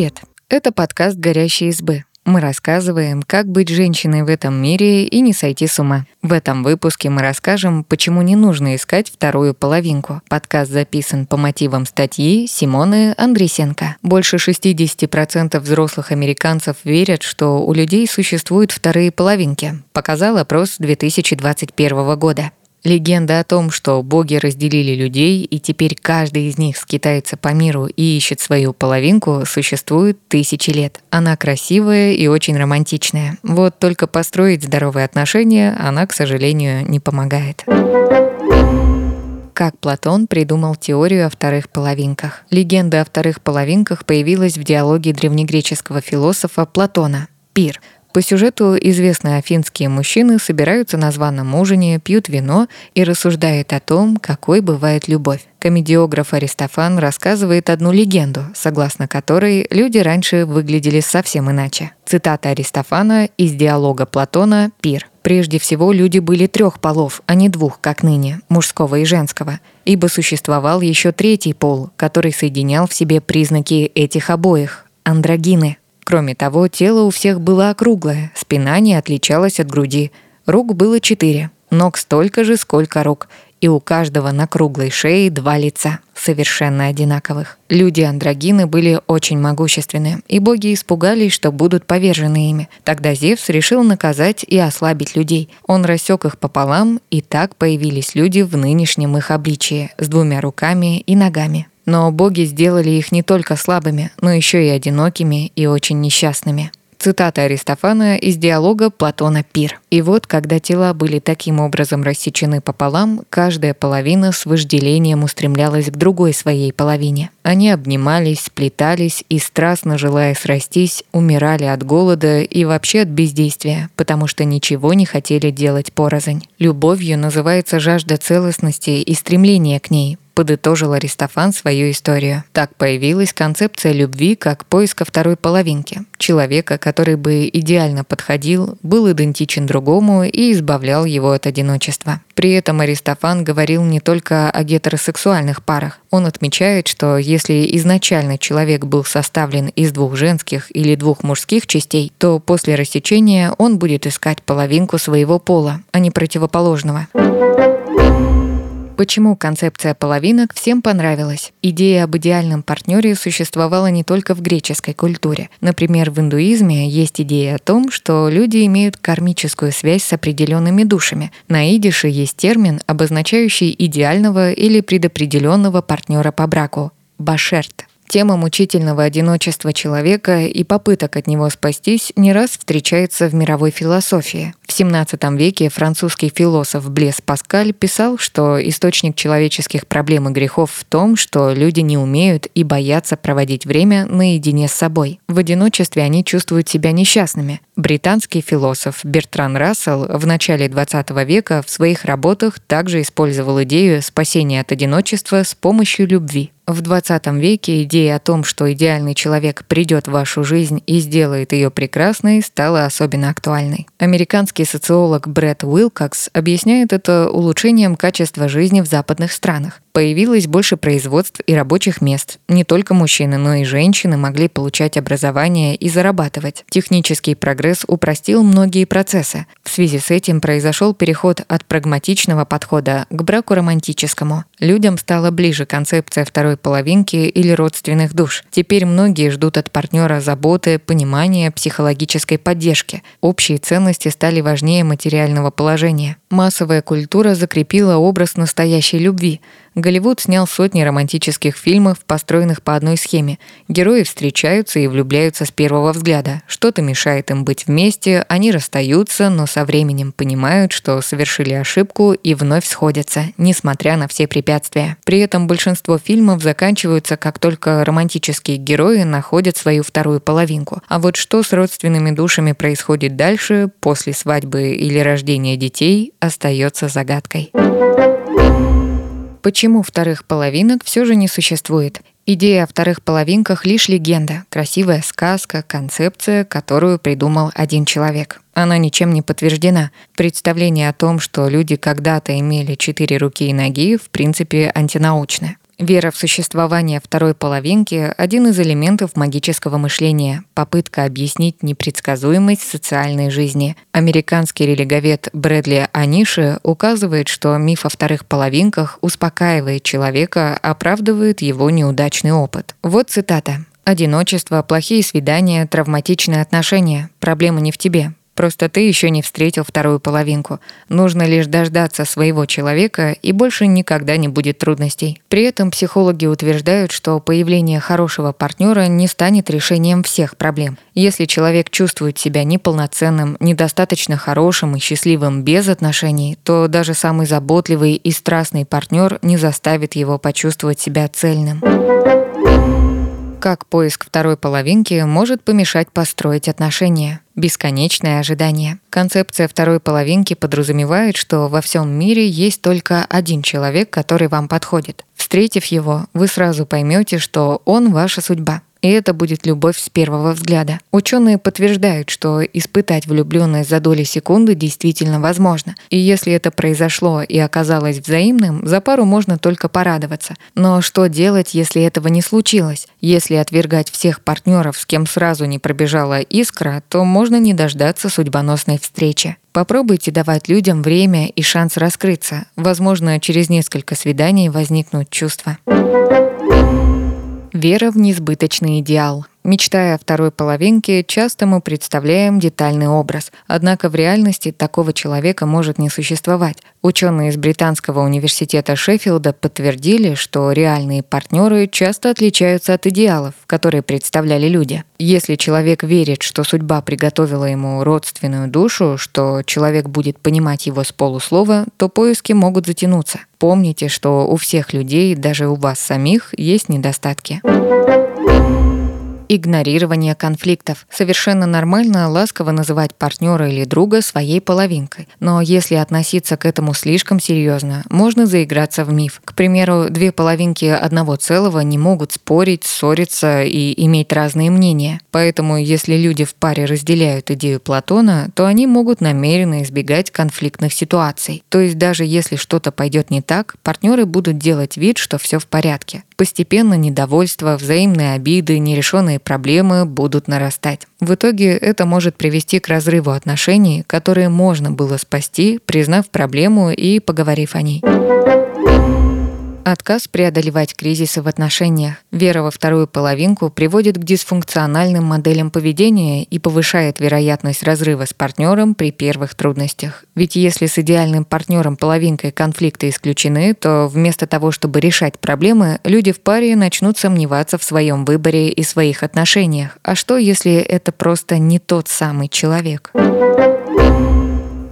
Привет! Это подкаст «Горящие избы». Мы рассказываем, как быть женщиной в этом мире и не сойти с ума. В этом выпуске мы расскажем, почему не нужно искать вторую половинку. Подкаст записан по мотивам статьи Симоны Андресенко. Больше 60% взрослых американцев верят, что у людей существуют вторые половинки, показал опрос 2021 года. Легенда о том, что боги разделили людей, и теперь каждый из них скитается по миру и ищет свою половинку, существует тысячи лет. Она красивая и очень романтичная. Вот только построить здоровые отношения она, к сожалению, не помогает как Платон придумал теорию о вторых половинках. Легенда о вторых половинках появилась в диалоге древнегреческого философа Платона «Пир», по сюжету известные афинские мужчины собираются на званом ужине, пьют вино и рассуждают о том, какой бывает любовь. Комедиограф Аристофан рассказывает одну легенду, согласно которой люди раньше выглядели совсем иначе. Цитата Аристофана из диалога Платона «Пир». Прежде всего, люди были трех полов, а не двух, как ныне, мужского и женского, ибо существовал еще третий пол, который соединял в себе признаки этих обоих – андрогины. Кроме того, тело у всех было округлое, спина не отличалась от груди. Рук было четыре, ног столько же, сколько рук, и у каждого на круглой шее два лица, совершенно одинаковых. Люди-андрогины были очень могущественны, и боги испугались, что будут повержены ими. Тогда Зевс решил наказать и ослабить людей. Он рассек их пополам, и так появились люди в нынешнем их обличии, с двумя руками и ногами. Но боги сделали их не только слабыми, но еще и одинокими и очень несчастными. Цитата Аристофана из диалога Платона «Пир». И вот, когда тела были таким образом рассечены пополам, каждая половина с вожделением устремлялась к другой своей половине. Они обнимались, сплетались и, страстно желая срастись, умирали от голода и вообще от бездействия, потому что ничего не хотели делать порознь. Любовью называется жажда целостности и стремление к ней, подытожил Аристофан свою историю. Так появилась концепция любви как поиска второй половинки, человека, который бы идеально подходил, был идентичен другому и избавлял его от одиночества. При этом Аристофан говорил не только о гетеросексуальных парах. Он отмечает, что если изначально человек был составлен из двух женских или двух мужских частей, то после рассечения он будет искать половинку своего пола, а не противоположного. Почему концепция половинок всем понравилась? Идея об идеальном партнере существовала не только в греческой культуре. Например, в индуизме есть идея о том, что люди имеют кармическую связь с определенными душами. На идише есть термин, обозначающий идеального или предопределенного партнера по браку – башерт. Тема мучительного одиночества человека и попыток от него спастись не раз встречается в мировой философии. В XVII веке французский философ Блес Паскаль писал, что источник человеческих проблем и грехов в том, что люди не умеют и боятся проводить время наедине с собой. В одиночестве они чувствуют себя несчастными. Британский философ Бертран Рассел в начале XX века в своих работах также использовал идею спасения от одиночества с помощью любви. В 20 веке идея о том, что идеальный человек придет в вашу жизнь и сделает ее прекрасной, стала особенно актуальной. Американский социолог Брэд Уилкокс объясняет это улучшением качества жизни в западных странах. Появилось больше производств и рабочих мест. Не только мужчины, но и женщины могли получать образование и зарабатывать. Технический прогресс упростил многие процессы. В связи с этим произошел переход от прагматичного подхода к браку романтическому. Людям стала ближе концепция второй половинки или родственных душ. Теперь многие ждут от партнера заботы, понимания, психологической поддержки. Общие ценности стали важнее материального положения. Массовая культура закрепила образ настоящей любви – Голливуд снял сотни романтических фильмов, построенных по одной схеме. Герои встречаются и влюбляются с первого взгляда. Что-то мешает им быть вместе, они расстаются, но со временем понимают, что совершили ошибку и вновь сходятся, несмотря на все препятствия. При этом большинство фильмов заканчиваются, как только романтические герои находят свою вторую половинку. А вот что с родственными душами происходит дальше, после свадьбы или рождения детей, остается загадкой. Почему вторых половинок все же не существует? Идея о вторых половинках лишь легенда, красивая сказка, концепция, которую придумал один человек. Она ничем не подтверждена. Представление о том, что люди когда-то имели четыре руки и ноги, в принципе, антинаучное. Вера в существование второй половинки – один из элементов магического мышления, попытка объяснить непредсказуемость социальной жизни. Американский религовед Брэдли Аниши указывает, что миф о вторых половинках успокаивает человека, оправдывает его неудачный опыт. Вот цитата. «Одиночество, плохие свидания, травматичные отношения. Проблема не в тебе. Просто ты еще не встретил вторую половинку. Нужно лишь дождаться своего человека, и больше никогда не будет трудностей. При этом психологи утверждают, что появление хорошего партнера не станет решением всех проблем. Если человек чувствует себя неполноценным, недостаточно хорошим и счастливым без отношений, то даже самый заботливый и страстный партнер не заставит его почувствовать себя цельным. Как поиск второй половинки может помешать построить отношения? Бесконечное ожидание. Концепция второй половинки подразумевает, что во всем мире есть только один человек, который вам подходит. Встретив его, вы сразу поймете, что он ваша судьба и это будет любовь с первого взгляда. Ученые подтверждают, что испытать влюбленность за доли секунды действительно возможно. И если это произошло и оказалось взаимным, за пару можно только порадоваться. Но что делать, если этого не случилось? Если отвергать всех партнеров, с кем сразу не пробежала искра, то можно не дождаться судьбоносной встречи. Попробуйте давать людям время и шанс раскрыться. Возможно, через несколько свиданий возникнут чувства. Вера в несбыточный идеал. Мечтая о второй половинке, часто мы представляем детальный образ. Однако в реальности такого человека может не существовать. Ученые из Британского университета Шеффилда подтвердили, что реальные партнеры часто отличаются от идеалов, которые представляли люди. Если человек верит, что судьба приготовила ему родственную душу, что человек будет понимать его с полуслова, то поиски могут затянуться. Помните, что у всех людей, даже у вас самих, есть недостатки игнорирование конфликтов. Совершенно нормально ласково называть партнера или друга своей половинкой. Но если относиться к этому слишком серьезно, можно заиграться в миф. К примеру, две половинки одного целого не могут спорить, ссориться и иметь разные мнения. Поэтому, если люди в паре разделяют идею Платона, то они могут намеренно избегать конфликтных ситуаций. То есть даже если что-то пойдет не так, партнеры будут делать вид, что все в порядке. Постепенно недовольство, взаимные обиды, нерешенные проблемы будут нарастать. В итоге это может привести к разрыву отношений, которые можно было спасти, признав проблему и поговорив о ней. Отказ преодолевать кризисы в отношениях, вера во вторую половинку приводит к дисфункциональным моделям поведения и повышает вероятность разрыва с партнером при первых трудностях. Ведь если с идеальным партнером половинкой конфликты исключены, то вместо того, чтобы решать проблемы, люди в паре начнут сомневаться в своем выборе и своих отношениях. А что, если это просто не тот самый человек?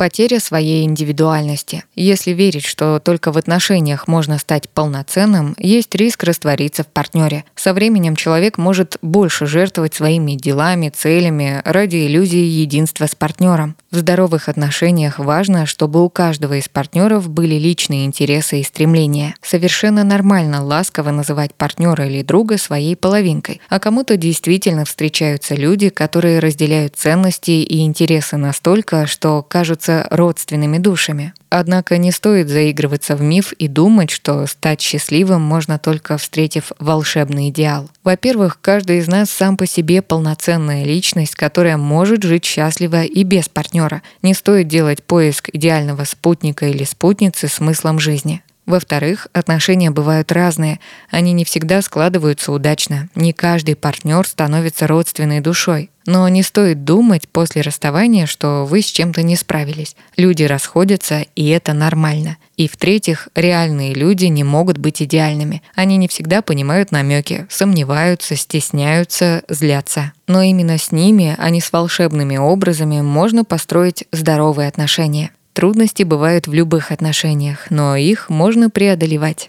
Потеря своей индивидуальности. Если верить, что только в отношениях можно стать полноценным, есть риск раствориться в партнере. Со временем человек может больше жертвовать своими делами, целями ради иллюзии единства с партнером. В здоровых отношениях важно, чтобы у каждого из партнеров были личные интересы и стремления. Совершенно нормально ласково называть партнера или друга своей половинкой, а кому-то действительно встречаются люди, которые разделяют ценности и интересы настолько, что кажутся являются родственными душами. Однако не стоит заигрываться в миф и думать, что стать счастливым можно только встретив волшебный идеал. Во-первых, каждый из нас сам по себе полноценная личность, которая может жить счастливо и без партнера. Не стоит делать поиск идеального спутника или спутницы смыслом жизни. Во-вторых, отношения бывают разные, они не всегда складываются удачно. Не каждый партнер становится родственной душой. Но не стоит думать после расставания, что вы с чем-то не справились. Люди расходятся, и это нормально. И в-третьих, реальные люди не могут быть идеальными. Они не всегда понимают намеки, сомневаются, стесняются, злятся. Но именно с ними, а не с волшебными образами, можно построить здоровые отношения. Трудности бывают в любых отношениях, но их можно преодолевать.